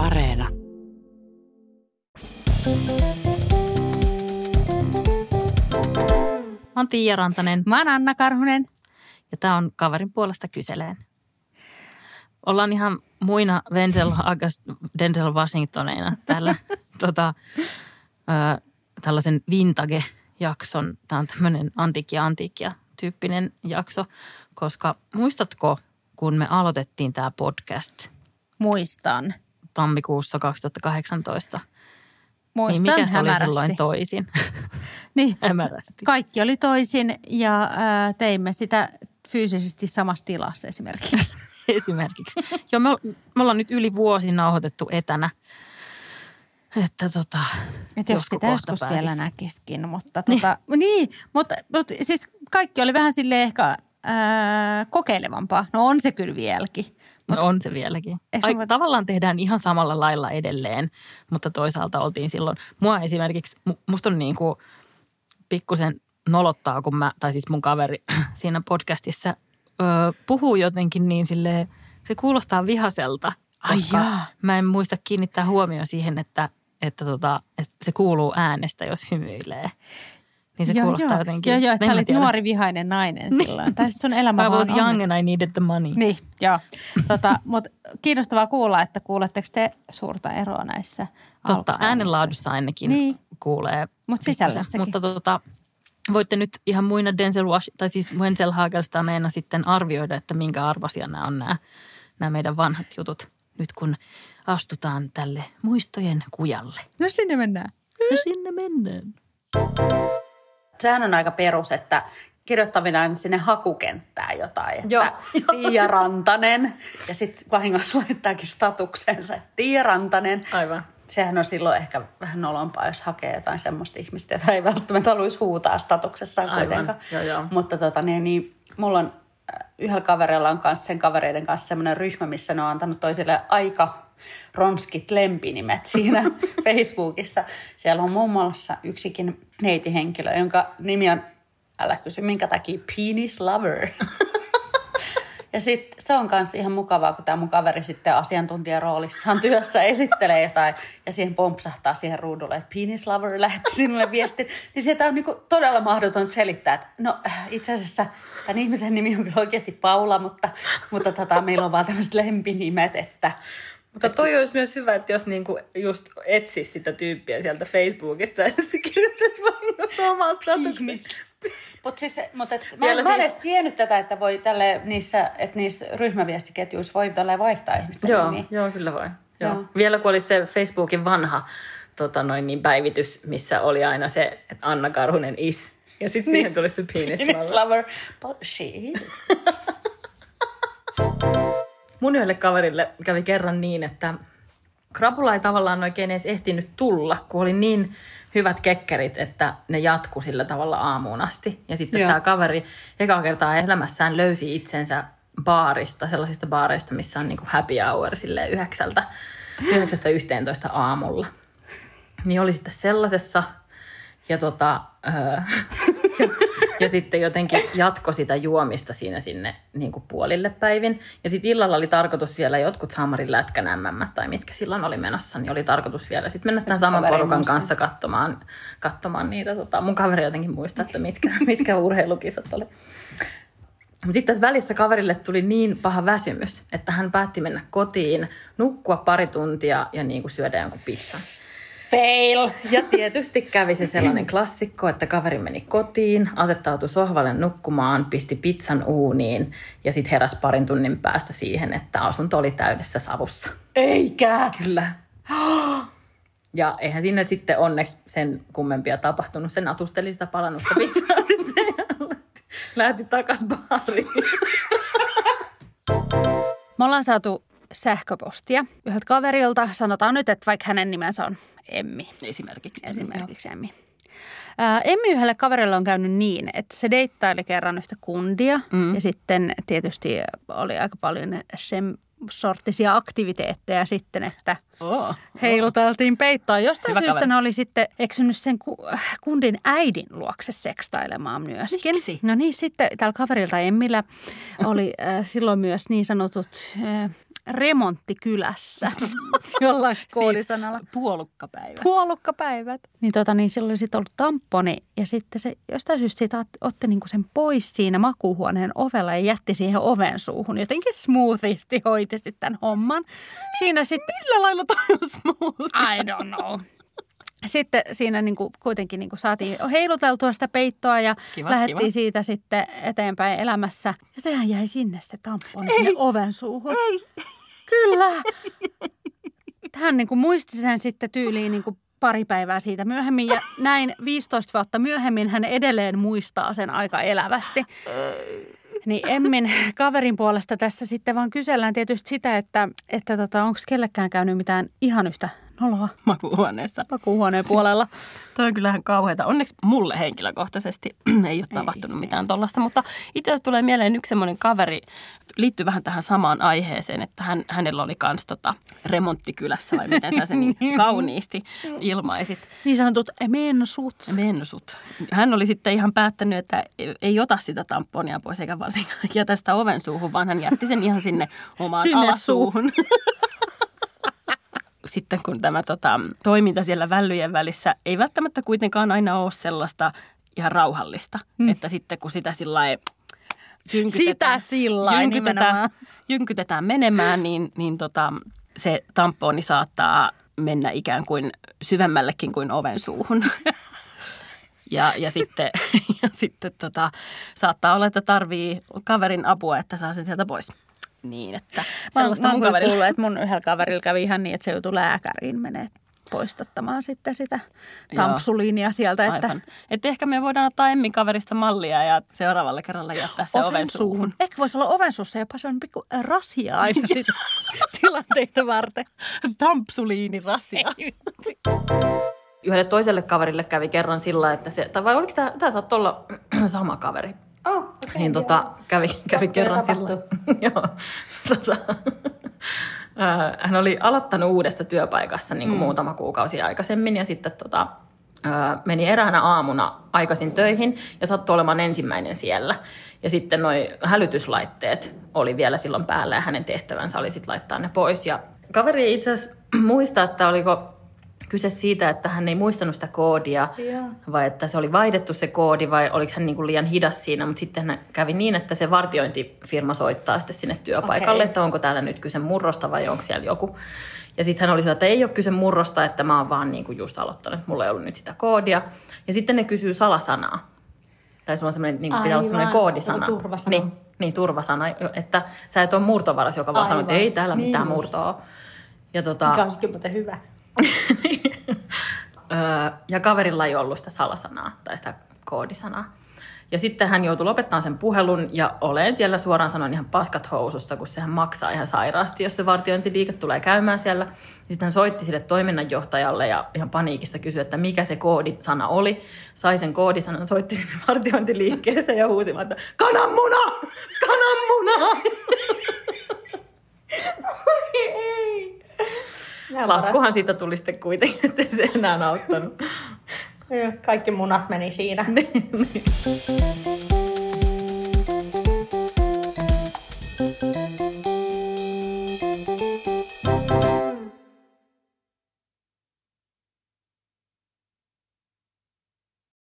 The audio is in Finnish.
Areena. Mä oon Tiia Rantanen Mä oon Anna Karhunen. ja tää on kaverin puolesta kyseleen. Ollaan ihan muina Wenzel August, Denzel Washingtoneina täällä tota, ö, tällaisen vintage-jakson. Tämä on tämmöinen antiikkia antiikkia tyyppinen jakso, koska muistatko, kun me aloitettiin tämä podcast Muistan. Tammikuussa 2018, Muistan niin mikä se oli hämärästi. silloin toisin? Niin, Hämärästi. kaikki oli toisin ja ää, teimme sitä fyysisesti samassa tilassa esimerkiksi. esimerkiksi. Joo, me, me ollaan nyt yli vuosi nauhoitettu etänä. Että tota, Et jos sitä joskus pääsis. vielä näkisikin, mutta tota, niin. niin mutta, mutta siis kaikki oli vähän sille ehkä ää, kokeilevampaa. No on se kyllä vieläkin. No on se vieläkin. Ai, mä- tavallaan tehdään ihan samalla lailla edelleen, mutta toisaalta oltiin silloin. Mua esimerkiksi, mu- musta on niin kuin pikkusen nolottaa, kun mä, tai siis mun kaveri siinä podcastissa ö, puhuu jotenkin niin silleen, se kuulostaa vihaselta. Ai jaa. mä en muista kiinnittää huomioon siihen, että, että, tota, että se kuuluu äänestä, jos hymyilee. Niin se joo, kuulostaa joo. jotenkin. Joo, joo, sä olit tiedä. nuori vihainen nainen silloin. Tai sitten sun elämä I vaan was on- young and I needed the money. Niin, joo. Tota, Mutta kiinnostavaa kuulla, että kuuletteko te suurta eroa näissä Totta, äänenlaadussa ainakin Niin. kuulee. Mut pikkusen. sisällössäkin. Mutta tota, voitte nyt ihan muina Denzel Wash, tai siis Wenzel Hagelstameena sitten arvioida, että minkä arvoisia nämä on nämä, nämä meidän vanhat jutut. Nyt kun astutaan tälle muistojen kujalle. No sinne mennään. Ja sinne mennään. Sehän on aika perus, että kirjoittavinaan sinne hakukenttään jotain, että Joo. Tiia Rantanen. Ja sitten vahingossa laittaakin statuksensa, että Tiia Rantanen. Aivan. Sehän on silloin ehkä vähän nolompaa, jos hakee jotain semmoista ihmistä, jota ei välttämättä haluaisi huutaa statuksessaan Aivan. kuitenkaan. Joo, joo. Mutta tota, niin, niin, mulla on äh, yhdellä kaverilla on kanssa sen kavereiden kanssa semmoinen ryhmä, missä ne on antanut toisille aika ronskit lempinimet siinä Facebookissa. Siellä on muun muassa yksikin neitihenkilö, jonka nimi on, älä kysy minkä takia, Penis Lover. Ja sitten se on kanssa ihan mukavaa, kun tämä mun kaveri sitten asiantuntijaroolissaan työssä esittelee jotain ja siihen pompsahtaa siihen ruudulle, että penis lover lähetti sinulle viestin. Niin sieltä on niinku todella mahdoton selittää, että no äh, itse asiassa tämän ihmisen nimi on kyllä oikeasti Paula, mutta, mutta tota, meillä on vaan tämmöiset lempinimet, että Mutta toi olisi myös hyvä, että jos niinku just etsis sitä tyyppiä sieltä Facebookista ja sitten kirjoittaisi vain omaa statuksen. Mutta siis, mut et, mä, Vielä mä en siis- edes tiennyt tätä, että voi tälle niissä, että niissä ryhmäviestiketjuissa voi tällä vaihtaa ihmisten Joo, nimiä. joo, kyllä voi. Joo. Joo. Vielä kun oli se Facebookin vanha tota noin, niin päivitys, missä oli aina se, että Anna Karhunen is. Ja sitten siihen tuli se penis Penis lover. lover, but she is. Mun yhdelle kaverille kävi kerran niin, että krapula ei tavallaan oikein edes ehtinyt tulla, kun oli niin hyvät kekkerit, että ne jatku sillä tavalla aamuun asti. Ja sitten tämä kaveri eka kertaa elämässään löysi itsensä baarista, sellaisista baareista, missä on niinku happy hour silleen yhdeksältä, yhdeksästä yhteentoista aamulla. Niin oli sitten sellaisessa ja, tota, öö, ja, ja sitten jotenkin jatko sitä juomista siinä sinne niin kuin puolille päivin. Ja sitten illalla oli tarkoitus vielä jotkut Samarin lätkänämmämmät tai mitkä silloin oli menossa, niin oli tarkoitus vielä sitten mennä tämän saman porukan muistaa? kanssa katsomaan, katsomaan niitä. Tota, mun kaveri jotenkin muistaa, että mitkä, mitkä urheilukisat oli. Mutta sitten tässä välissä kaverille tuli niin paha väsymys, että hän päätti mennä kotiin, nukkua pari tuntia ja niin kuin syödä jonkun pizzan. Fail! Ja tietysti kävi se sellainen klassikko, että kaveri meni kotiin, asettautui sohvalle nukkumaan, pisti pizzan uuniin ja sitten heräsi parin tunnin päästä siihen, että asunto oli täydessä savussa. Eikä! Kyllä. Ja eihän sinne sitten onneksi sen kummempia tapahtunut. Se natusteli sitä palannutta pizzaa sitten lähti takas baariin. Me ollaan saatu sähköpostia yhdeltä kaverilta. Sanotaan nyt, että vaikka hänen nimensä on Emmi. Esimerkiksi. Esimerkiksi Emmi. Ää, Emmi yhdelle kaverille on käynyt niin, että se deittaili kerran yhtä kundia mm. ja sitten tietysti oli aika paljon sen sorttisia aktiviteetteja sitten, että Oh. heiluteltiin peittoa. Jostain Hyvä syystä kaveri. ne oli sitten eksynyt sen ku- kundin äidin luokse sekstailemaan myöskin. Miksi? No niin, sitten tällä kaverilta Emmillä oli äh, silloin myös niin sanotut äh, remonttikylässä, jollain koodisanalla. Siis puolukkapäivä. Puolukkapäivät. Niin, tota, niin silloin oli sitten ollut tamponi ja sitten se jostain syystä siitä ot- otti niinku sen pois siinä makuuhuoneen ovella ja jätti siihen oven suuhun. Jotenkin smoothisti hoiti sitten tämän homman. Siinä sitten... Millä lailla on smooth? I don't know. Sitten siinä niin kuin, kuitenkin niin kuin saatiin heiluteltua sitä peittoa ja Kiva, lähdettiin kiva. siitä sitten eteenpäin elämässä. Ja sehän jäi sinne se tamponi sinne oven suuhun. Ei. Kyllä. Hän niin kuin muisti sen sitten tyyliin niin kuin pari päivää siitä myöhemmin ja näin 15 vuotta myöhemmin hän edelleen muistaa sen aika elävästi. Niin Emmin kaverin puolesta tässä sitten vaan kysellään tietysti sitä, että, että tota, onko kellekään käynyt mitään ihan yhtä noloa Makuuhuoneessa. makuuhuoneen puolella. Toi on kyllähän kauheata. Onneksi mulle henkilökohtaisesti ei ole tapahtunut mitään tollasta, mutta itse asiassa tulee mieleen yksi semmoinen kaveri, liittyy vähän tähän samaan aiheeseen, että hän, hänellä oli kans tota remonttikylässä vai miten sä sen niin kauniisti ilmaisit. Niin sanotut mensut. Mensut. Hän oli sitten ihan päättänyt, että ei ota sitä tamponia pois eikä varsinkaan jätä sitä oven suuhun, vaan hän jätti sen ihan sinne omaan Sinne alasuuhun. Sitten kun tämä tota, toiminta siellä vällyjen välissä ei välttämättä kuitenkaan aina ole sellaista ihan rauhallista, mm. että sitten kun sitä sillä jynkytetään, Sitä sillain jynkytetään, jynkytetään menemään, niin, niin tota, se tamponi saattaa mennä ikään kuin syvemmällekin kuin oven suuhun. Ja, ja sitten, ja sitten tota, saattaa olla, että tarvii kaverin apua, että saa sen sieltä pois. Niin, että Mä, sellaista mä mun mun kaverilla. kuullut, että mun yhdellä kaverilla kävi ihan niin, että se joutui lääkäriin menee poistattamaan sitten sitä Joo. tampsuliinia sieltä. Että Aivan. Että ehkä me voidaan ottaa Emmin kaverista mallia ja seuraavalle kerralla jättää se oven suuhun. Ehkä voisi olla oven suussa jopa se on pikku rasia aina sitä tilanteita varten. Tampsuliinirasia. Yhdelle toiselle kaverille kävi kerran sillä, että se, tai vai oliko tämä, tämä saattoi olla sama kaveri. Oh, okay, niin tota, kävi, kävi kerran sillä. Joo. Tota, ää, hän oli aloittanut uudessa työpaikassa niin kuin mm. muutama kuukausi aikaisemmin ja sitten tota, ää, meni eräänä aamuna aikaisin töihin ja sattui olemaan ensimmäinen siellä. Ja sitten noi hälytyslaitteet oli vielä silloin päällä ja hänen tehtävänsä oli sitten laittaa ne pois. Ja kaveri itse asiassa muista, että oliko kyse siitä, että hän ei muistanut sitä koodia, Joo. vai että se oli vaihdettu se koodi, vai oliko hän niin kuin liian hidas siinä, mutta sitten hän kävi niin, että se vartiointifirma soittaa sitten sinne työpaikalle, Okei. että onko täällä nyt kyse murrosta vai onko siellä joku. Ja sitten hän oli sillä, että ei ole kyse murrosta, että mä oon vaan niin kuin just aloittanut, että mulla ei ollut nyt sitä koodia. Ja sitten ne kysyy salasanaa. Tai sulla on semmoinen, niin kuin pitää olla semmoinen koodisana. joku turvasana. Niin, niin, turvasana, että sä et ole murtovaras, joka vaan sanoo, että ei täällä Niin mitään just. murtoa. Ja tota, Mikä olisikin muuten hyvä. Ja kaverilla ei ollut sitä salasanaa tai sitä koodisanaa. Ja sitten hän joutui lopettamaan sen puhelun ja olen siellä suoraan sanoen ihan paskat housussa, kun sehän maksaa ihan sairaasti, jos se vartiointiliike tulee käymään siellä. Sitten hän soitti sille toiminnanjohtajalle ja ihan paniikissa kysyi, että mikä se koodisana oli. Sai sen koodisanan, soitti sinne vartiointiliikkeeseen ja huusi että kananmuna! Kananmuna! ei. Minä Laskuhan parasta. siitä tuli sitten kuitenkin, että se enää auttanut. Kaikki munat meni siinä. niin. niin.